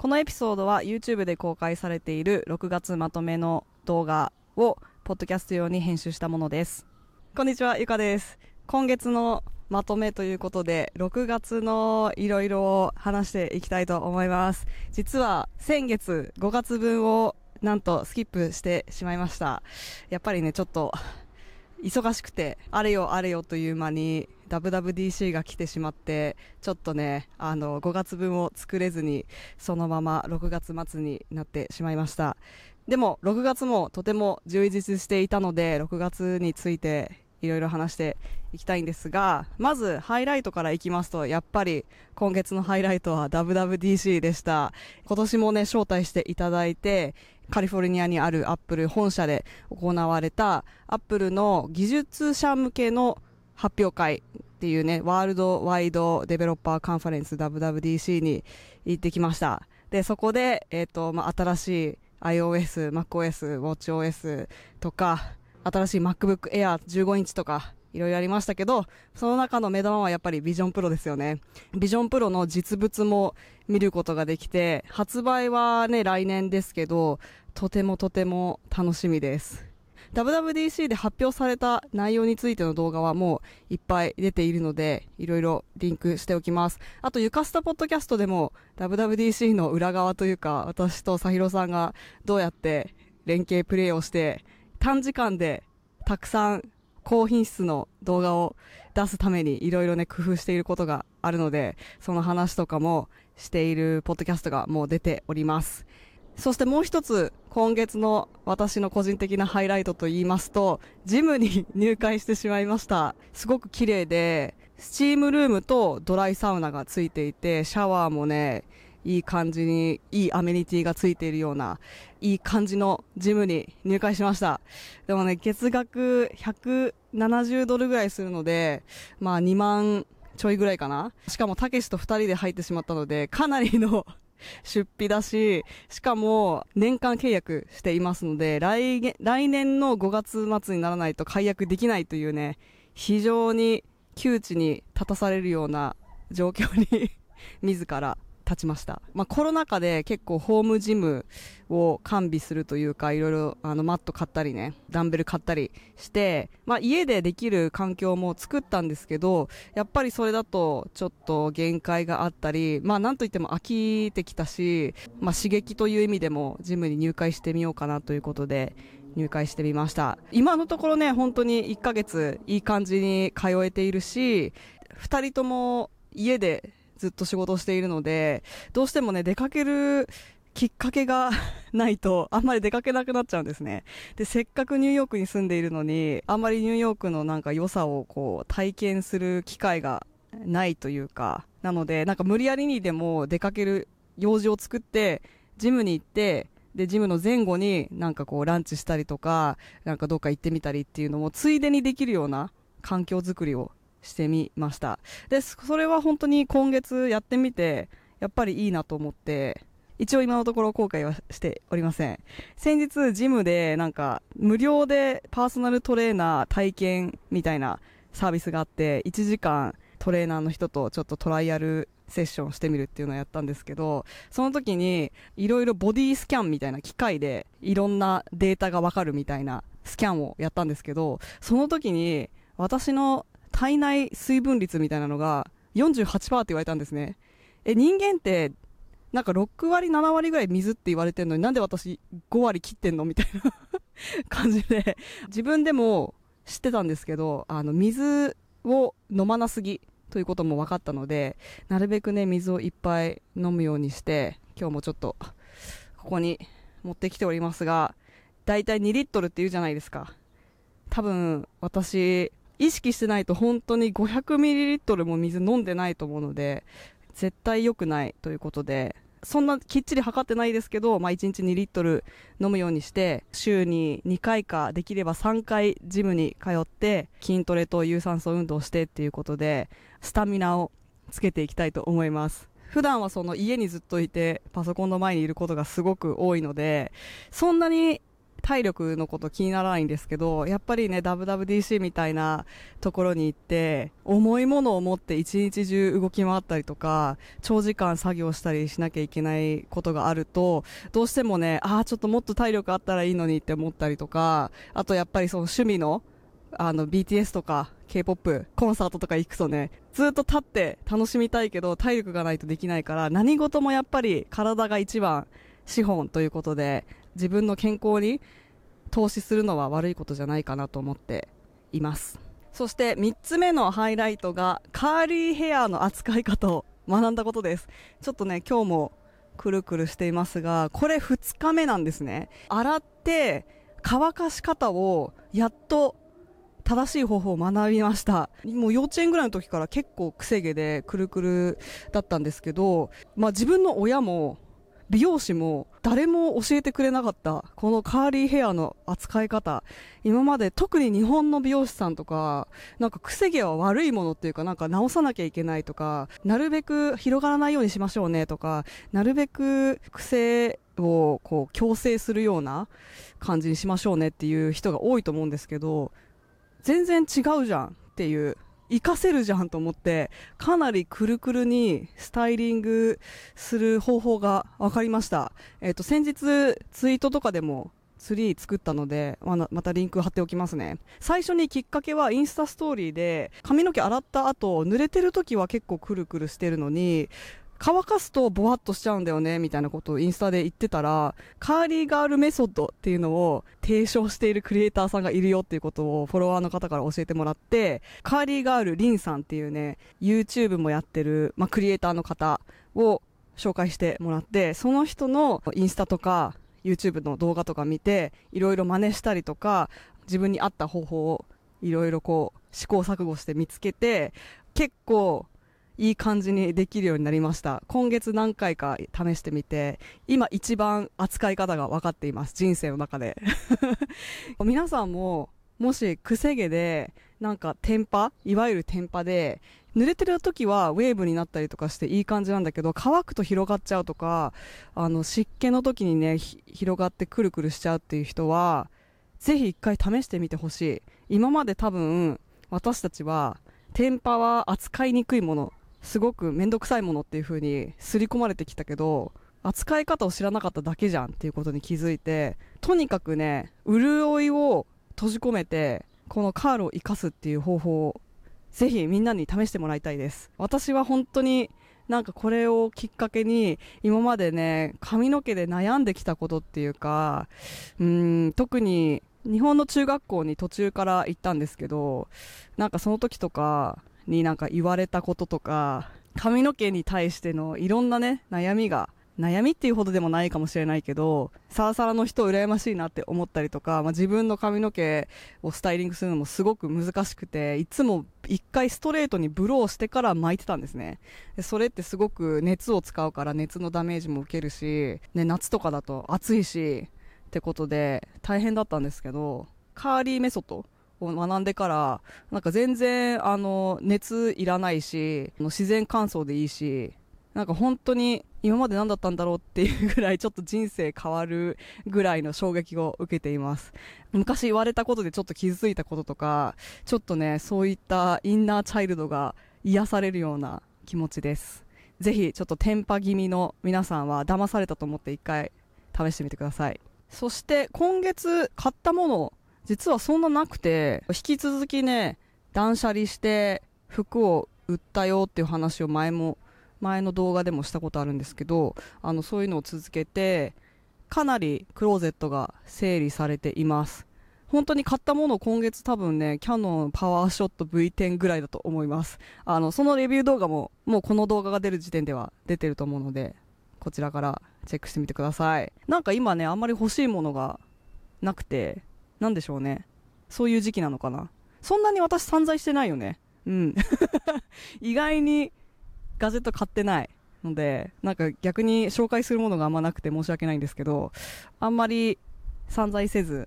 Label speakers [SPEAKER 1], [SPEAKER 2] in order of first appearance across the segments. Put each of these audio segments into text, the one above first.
[SPEAKER 1] このエピソードは YouTube で公開されている6月まとめの動画をポッドキャスト用に編集したものです。こんにちは、ゆかです。今月のまとめということで、6月のいろいろを話していきたいと思います。実は先月5月分をなんとスキップしてしまいました。やっぱりね、ちょっと忙しくて、あれよあれよという間に WWDC が来てしまって、ちょっとね、あの、5月分を作れずに、そのまま6月末になってしまいました。でも、6月もとても充実していたので、6月についていろいろ話していきたいんですが、まずハイライトからいきますと、やっぱり今月のハイライトは WWDC でした。今年もね、招待していただいて、カリフォルニアにあるアップル本社で行われたアップルの技術者向けの発表会っていうね、ワールドワイドデベロッパーカンファレンス WWDC に行ってきました。で、そこで、えっ、ー、と、まあ、新しい iOS、MacOS、WatchOS とか、新しい MacBook Air 15インチとか、いろいろありましたけど、その中の目玉はやっぱり Vision Pro ですよね。Vision Pro の実物も見ることができて、発売はね、来年ですけど、とてもとても楽しみです。WWDC で発表された内容についての動画はもういっぱい出ているので、いろいろリンクしておきます。あと、ゆかすたポッドキャストでも WWDC の裏側というか、私とさひろさんがどうやって連携プレイをして、短時間でたくさん高品質の動画を出すためにいろいろね工夫していることがあるので、その話とかもしているポッドキャストがもう出ております。そしてもう一つ、今月の私の個人的なハイライトと言いますと、ジムに入会してしまいました。すごく綺麗で、スチームルームとドライサウナがついていて、シャワーもね、いい感じに、いいアメニティがついているような、いい感じのジムに入会しました。でもね、月額170ドルぐらいするので、まあ2万ちょいぐらいかな。しかもたけしと2人で入ってしまったので、かなりの出費だし、しかも年間契約していますので、来来年の5月末にならないと解約できないというね、非常に窮地に立たされるような状況に 自ら立ちました。まあ、コロナ禍で結構ホームジムを完備するというか、いろいろあのマット買ったりね、ダンベル買ったりして、まあ、家でできる環境も作ったんですけど、やっぱりそれだとちょっと限界があったり、まあ、なんといっても飽きてきたし、まあ、刺激という意味でもジムに入会してみようかなということで、入会してみました。今のところね、本当に1ヶ月いい感じに通えているし、2人とも家でずっと仕事しているので、どうしてもね、出かけるきっかけが ないと、あんまり出かけなくなっちゃうんですね。で、せっかくニューヨークに住んでいるのに、あんまりニューヨークのなんか良さをこう、体験する機会がないというか、なので、なんか無理やりにでも出かける用事を作って、ジムに行って、で、ジムの前後になんかこうランチしたりとか、なんかどっか行ってみたりっていうのもついでにできるような環境づくりをしてみました。で、それは本当に今月やってみて、やっぱりいいなと思って、一応今のところ後悔はしておりません。先日ジムでなんか無料でパーソナルトレーナー体験みたいなサービスがあって、1時間トレーナーの人とちょっとトライアルセッションしてみるっていうのをやったんですけど、その時にいろいろボディスキャンみたいな機械でいろんなデータがわかるみたいなスキャンをやったんですけど、その時に私の体内水分率みたいなのが48%って言われたんですね。え、人間って、なんか6割、7割ぐらい水って言われてるのになんで私5割切ってんのみたいな 感じで、自分でも知ってたんですけど、あの、水を飲まなすぎということも分かったので、なるべくね、水をいっぱい飲むようにして、今日もちょっと、ここに持ってきておりますが、だいたい2リットルって言うじゃないですか。多分、私、意識してないと本当に 500ml も水飲んでないと思うので、絶対良くないということで、そんなきっちり測ってないですけど、まあ1日2リットル飲むようにして、週に2回かできれば3回ジムに通って、筋トレと有酸素運動をしてっていうことで、スタミナをつけていきたいと思います。普段はその家にずっといて、パソコンの前にいることがすごく多いので、そんなに体力のこと気にならないんですけど、やっぱりね、WWDC みたいなところに行って、重いものを持って一日中動き回ったりとか、長時間作業したりしなきゃいけないことがあると、どうしてもね、ああ、ちょっともっと体力あったらいいのにって思ったりとか、あとやっぱりその趣味の、あの BTS とか K-POP コンサートとか行くとね、ずっと立って楽しみたいけど体力がないとできないから、何事もやっぱり体が一番資本ということで、自分の健康に投資するのは悪いことじゃないかなと思っています。そして3つ目のハイライトがカーリーヘアの扱い方を学んだことです。ちょっとね、今日もくるくるしていますが、これ2日目なんですね。洗って乾かし方をやっと正しい方法を学びました。もう幼稚園ぐらいの時から結構くせ毛でくるくるだったんですけど、まあ自分の親も美容師も誰も教えてくれなかったこのカーリーヘアの扱い方。今まで特に日本の美容師さんとかなんか癖毛は悪いものっていうかなんか直さなきゃいけないとかなるべく広がらないようにしましょうねとかなるべく癖をこう強制するような感じにしましょうねっていう人が多いと思うんですけど全然違うじゃんっていう活かせるじゃんと思って、かなりくるくるにスタイリングする方法が分かりました。えっ、ー、と、先日ツイートとかでもツリー作ったので、またリンク貼っておきますね。最初にきっかけはインスタストーリーで、髪の毛洗った後、濡れてる時は結構くるくるしてるのに、乾かすとボワッとしちゃうんだよね、みたいなことをインスタで言ってたら、カーリーガールメソッドっていうのを提唱しているクリエイターさんがいるよっていうことをフォロワーの方から教えてもらって、カーリーガールリンさんっていうね、YouTube もやってる、まあ、クリエイターの方を紹介してもらって、その人のインスタとか YouTube の動画とか見て、いろいろ真似したりとか、自分に合った方法をいろいろこう試行錯誤して見つけて、結構いい感じにできるようになりました。今月何回か試してみて、今一番扱い方が分かっています。人生の中で。皆さんも、もし癖毛で、なんか天パいわゆる天パで、濡れてる時はウェーブになったりとかしていい感じなんだけど、乾くと広がっちゃうとか、あの、湿気の時にね、広がってくるくるしちゃうっていう人は、ぜひ一回試してみてほしい。今まで多分、私たちは、天パは扱いにくいものすごく面倒くさいものっていう風に刷り込まれてきたけど、扱い方を知らなかっただけじゃんっていうことに気づいて、とにかくね、潤いを閉じ込めて、このカールを生かすっていう方法を、ぜひみんなに試してもらいたいです。私は本当になんかこれをきっかけに、今までね、髪の毛で悩んできたことっていうか、うん、特に日本の中学校に途中から行ったんですけど、なんかその時とか、になんか言われたこととか、髪の毛に対してのいろんなね、悩みが、悩みっていうほどでもないかもしれないけど、サラサラの人羨ましいなって思ったりとか、まあ、自分の髪の毛をスタイリングするのもすごく難しくて、いつも一回ストレートにブローしてから巻いてたんですね。でそれってすごく熱を使うから熱のダメージも受けるし、ね、夏とかだと暑いし、ってことで大変だったんですけど、カーリーメソッドを学んでから、なんか全然、あの、熱いらないし、自然乾燥でいいし、なんか本当に今まで何だったんだろうっていうぐらいちょっと人生変わるぐらいの衝撃を受けています。昔言われたことでちょっと傷ついたこととか、ちょっとね、そういったインナーチャイルドが癒されるような気持ちです。ぜひちょっとテンパ気味の皆さんは騙されたと思って一回試してみてください。そして今月買ったもの実はそんななくて、引き続きね、断捨離して服を売ったよっていう話を前も、前の動画でもしたことあるんですけど、あの、そういうのを続けて、かなりクローゼットが整理されています。本当に買ったもの今月多分ね、キャノンパワーショット V10 ぐらいだと思います。あの、そのレビュー動画も、もうこの動画が出る時点では出てると思うので、こちらからチェックしてみてください。なんか今ね、あんまり欲しいものがなくて、なんでしょうね。そういう時期なのかな。そんなに私散財してないよね。うん。意外にガジェット買ってないので、なんか逆に紹介するものがあんまなくて申し訳ないんですけど、あんまり散財せず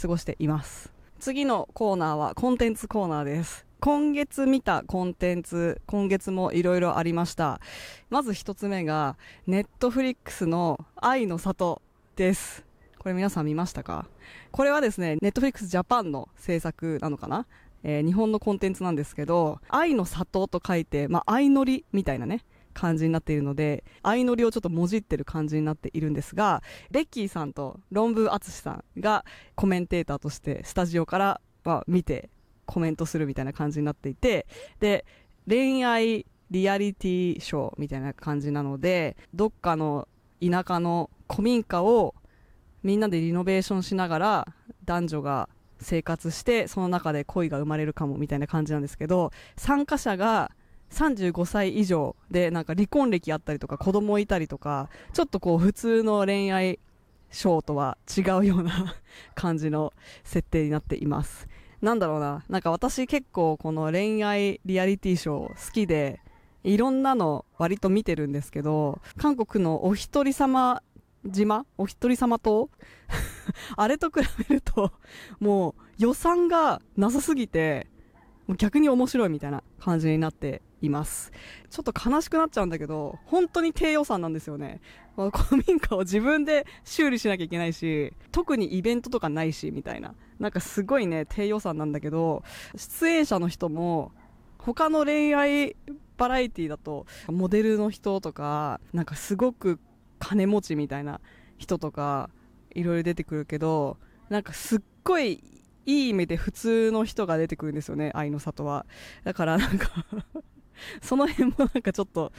[SPEAKER 1] 過ごしています。次のコーナーはコンテンツコーナーです。今月見たコンテンツ、今月もいろいろありました。まず一つ目が、ネットフリックスの愛の里です。これ皆さん見ましたか？これはですね、Netflix Japan の制作なのかな？えー、日本のコンテンツなんですけど、愛の里と書いて、まあ、愛のりみたいなね、感じになっているので、相乗りをちょっともじってる感じになっているんですが、ベッキーさんと論文淳さんがコメンテーターとしてスタジオからは見てコメントするみたいな感じになっていて、で、恋愛リアリティショーみたいな感じなので、どっかの田舎の古民家をみんなでリノベーションしながら男女が生活してその中で恋が生まれるかもみたいな感じなんですけど参加者が35歳以上でなんか離婚歴あったりとか子供いたりとかちょっとこう普通の恋愛ショーとは違うような 感じの設定になっています。なんだろうななんか私結構この恋愛リアリティショー好きでいろんなの割と見てるんですけど韓国のお一人様島？お一人様島 あれと比べるともう予算がなさすぎて逆に面白いみたいな感じになっています。ちょっと悲しくなっちゃうんだけど、本当に低予算なんですよね。古民家を自分で修理しなきゃいけないし、特にイベントとかないし、みたいな。なんかすごいね、低予算なんだけど、出演者の人も、他の恋愛バラエティだと、モデルの人とか、なんかすごく金持ちみたいな人とか、いろいろ出てくるけど、なんかすっごいいい意味で普通の人が出てくるんですよね、愛の里は。だからなんか その辺もなんかちょっと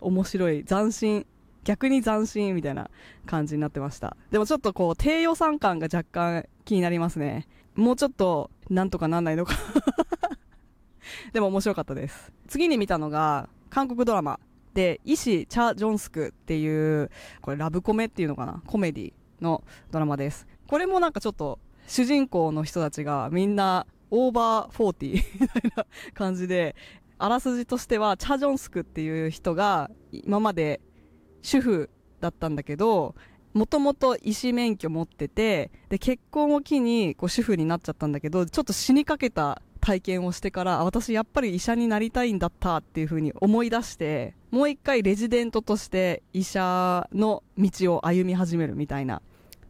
[SPEAKER 1] 面白い、斬新、逆に斬新みたいな感じになってました。でもちょっとこう、低予算感が若干気になりますね。もうちょっと、なんとかなんないのか でも面白かったです。次に見たのが、韓国ドラマで、イシ・チャ・ジョンスクっていう、これラブコメっていうのかな？コメディのドラマです。これもなんかちょっと主人公の人たちがみんなオーバー40みたいな感じで、あらすじとしては、チャ・ジョンスクっていう人が今まで主婦だったんだけど、もともと医師免許持ってて、で、結婚を機にこう主婦になっちゃったんだけど、ちょっと死にかけた体験をしてから、私やっぱり医者になりたいんだったっていう風に思い出して、もう一回レジデントとして医者の道を歩み始めるみたいな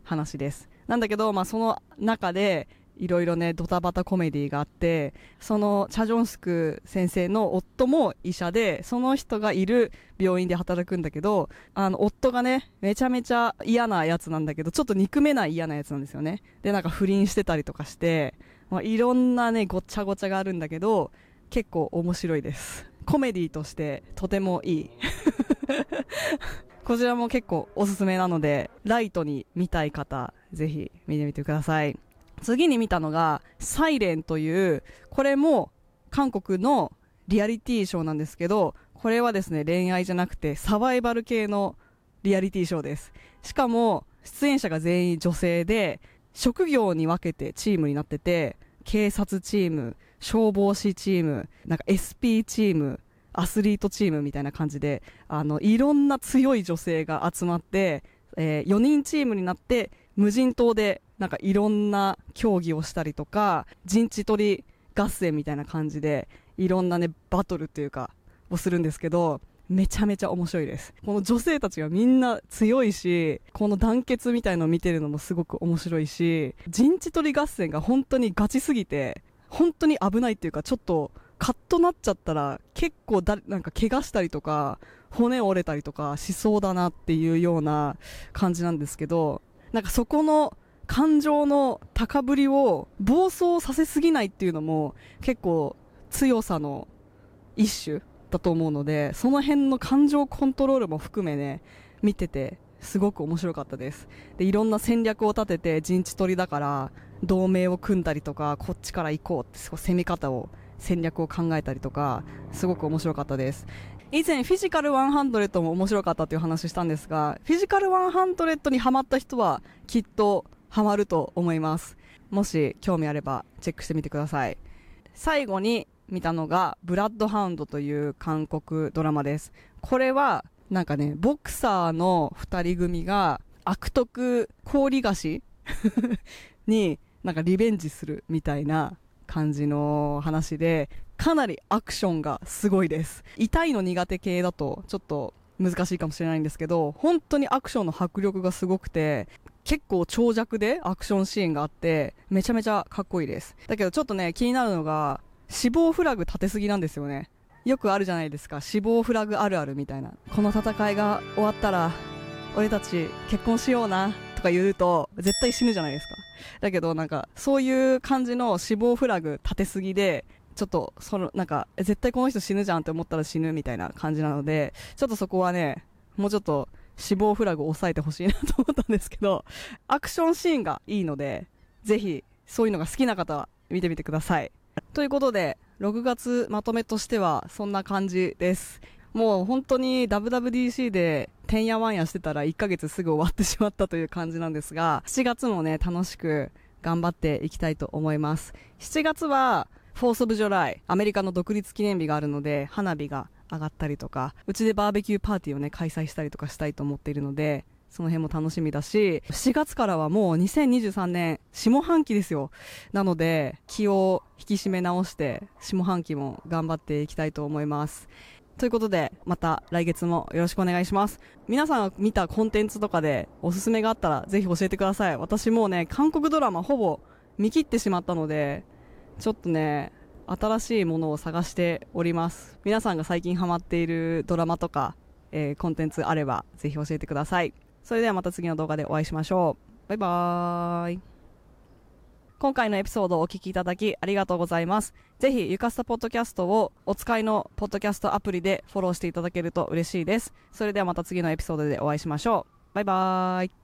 [SPEAKER 1] 話です。なんだけど、まあ、その中で、いろいろね、ドタバタコメディがあって、その、チャジョンスク先生の夫も医者で、その人がいる病院で働くんだけど、あの、夫がね、めちゃめちゃ嫌なやつなんだけど、ちょっと憎めない嫌なやつなんですよね。で、なんか不倫してたりとかして、まあ、いろんなね、ごっちゃごちゃがあるんだけど、結構面白いです。コメディとしてとてもいい。こちらも結構おすすめなので、ライトに見たい方、ぜひ見てみてください。次に見たのが、サイレンという、これも韓国のリアリティショーなんですけど、これはですね、恋愛じゃなくてサバイバル系のリアリティショーです。しかも、出演者が全員女性で、職業に分けてチームになってて、警察チーム、消防士チーム、なんか SP チーム、アスリートチームみたいな感じで、あの、いろんな強い女性が集まって、えー、4人チームになって、無人島で、なんかいろんな競技をしたりとか、陣地取り合戦みたいな感じで、いろんなね、バトルっていうか、をするんですけど、めちゃめちゃ面白いです。この女性たちがみんな強いし、この団結みたいのを見てるのもすごく面白いし、陣地取り合戦が本当にガチすぎて、本当に危ないっていうか、ちょっとカッとなっちゃったら結構だ、なんか怪我したりとか、骨折れたりとかしそうだなっていうような感じなんですけど、なんかそこの感情の高ぶりを暴走させすぎないっていうのも結構強さの一種だと思うので、その辺の感情コントロールも含めね、見ててすごく面白かったです。で、いろんな戦略を立てて陣地取りだから同盟を組んだりとか、こっちから行こうって攻め方を戦略を考えたりとか、すごく面白かったです。以前、フィジカル100も面白かったという話したんですが、フィジカル100にハマった人は、きっとハマると思います。もし興味あれば、チェックしてみてください。最後に見たのが、ブラッドハウンドという韓国ドラマです。これは、なんかね、ボクサーの二人組が、悪徳氷菓子 になんかリベンジするみたいな感じの話で、かなりアクションがすごいです。痛いの苦手系だと、ちょっと難しいかもしれないんですけど、本当にアクションの迫力がすごくて、結構長尺でアクションシーンがあって、めちゃめちゃかっこいいです。だけどちょっとね、気になるのが、死亡フラグ立てすぎなんですよね。よくあるじゃないですか。死亡フラグあるあるみたいな。この戦いが終わったら、俺たち結婚しような、とか言うと、絶対死ぬじゃないですか。だけどなんか、そういう感じの死亡フラグ立てすぎで、ちょっと、その、なんか、絶対この人死ぬじゃんって思ったら死ぬみたいな感じなので、ちょっとそこはね、もうちょっと死亡フラグを抑えてほしいなと思ったんですけど、アクションシーンがいいので、ぜひ、そういうのが好きな方は見てみてください。ということで、6月まとめとしてはそんな感じです。もう本当に WWDC でてんやわんやしてたら1ヶ月すぐ終わってしまったという感じなんですが、7月もね、楽しく頑張っていきたいと思います。7月は、フォースオブジョライ、アメリカの独立記念日があるので、花火が上がったりとか、うちでバーベキューパーティーをね、開催したりとかしたいと思っているので、その辺も楽しみだし、4月からはもう2023年、下半期ですよ。なので、気を引き締め直して、下半期も頑張っていきたいと思います。ということで、また来月もよろしくお願いします。皆さんが見たコンテンツとかでおすすめがあったらぜひ教えてください。私もうね、韓国ドラマほぼ見切ってしまったので、ちょっとね、新しいものを探しております。皆さんが最近ハマっているドラマとか、えー、コンテンツあればぜひ教えてください。それではまた次の動画でお会いしましょう。バイバーイ。今回のエピソードをお聞きいただきありがとうございます。ぜひ、ゆかすたポッドキャストをお使いのポッドキャストアプリでフォローしていただけると嬉しいです。それではまた次のエピソードでお会いしましょう。バイバーイ。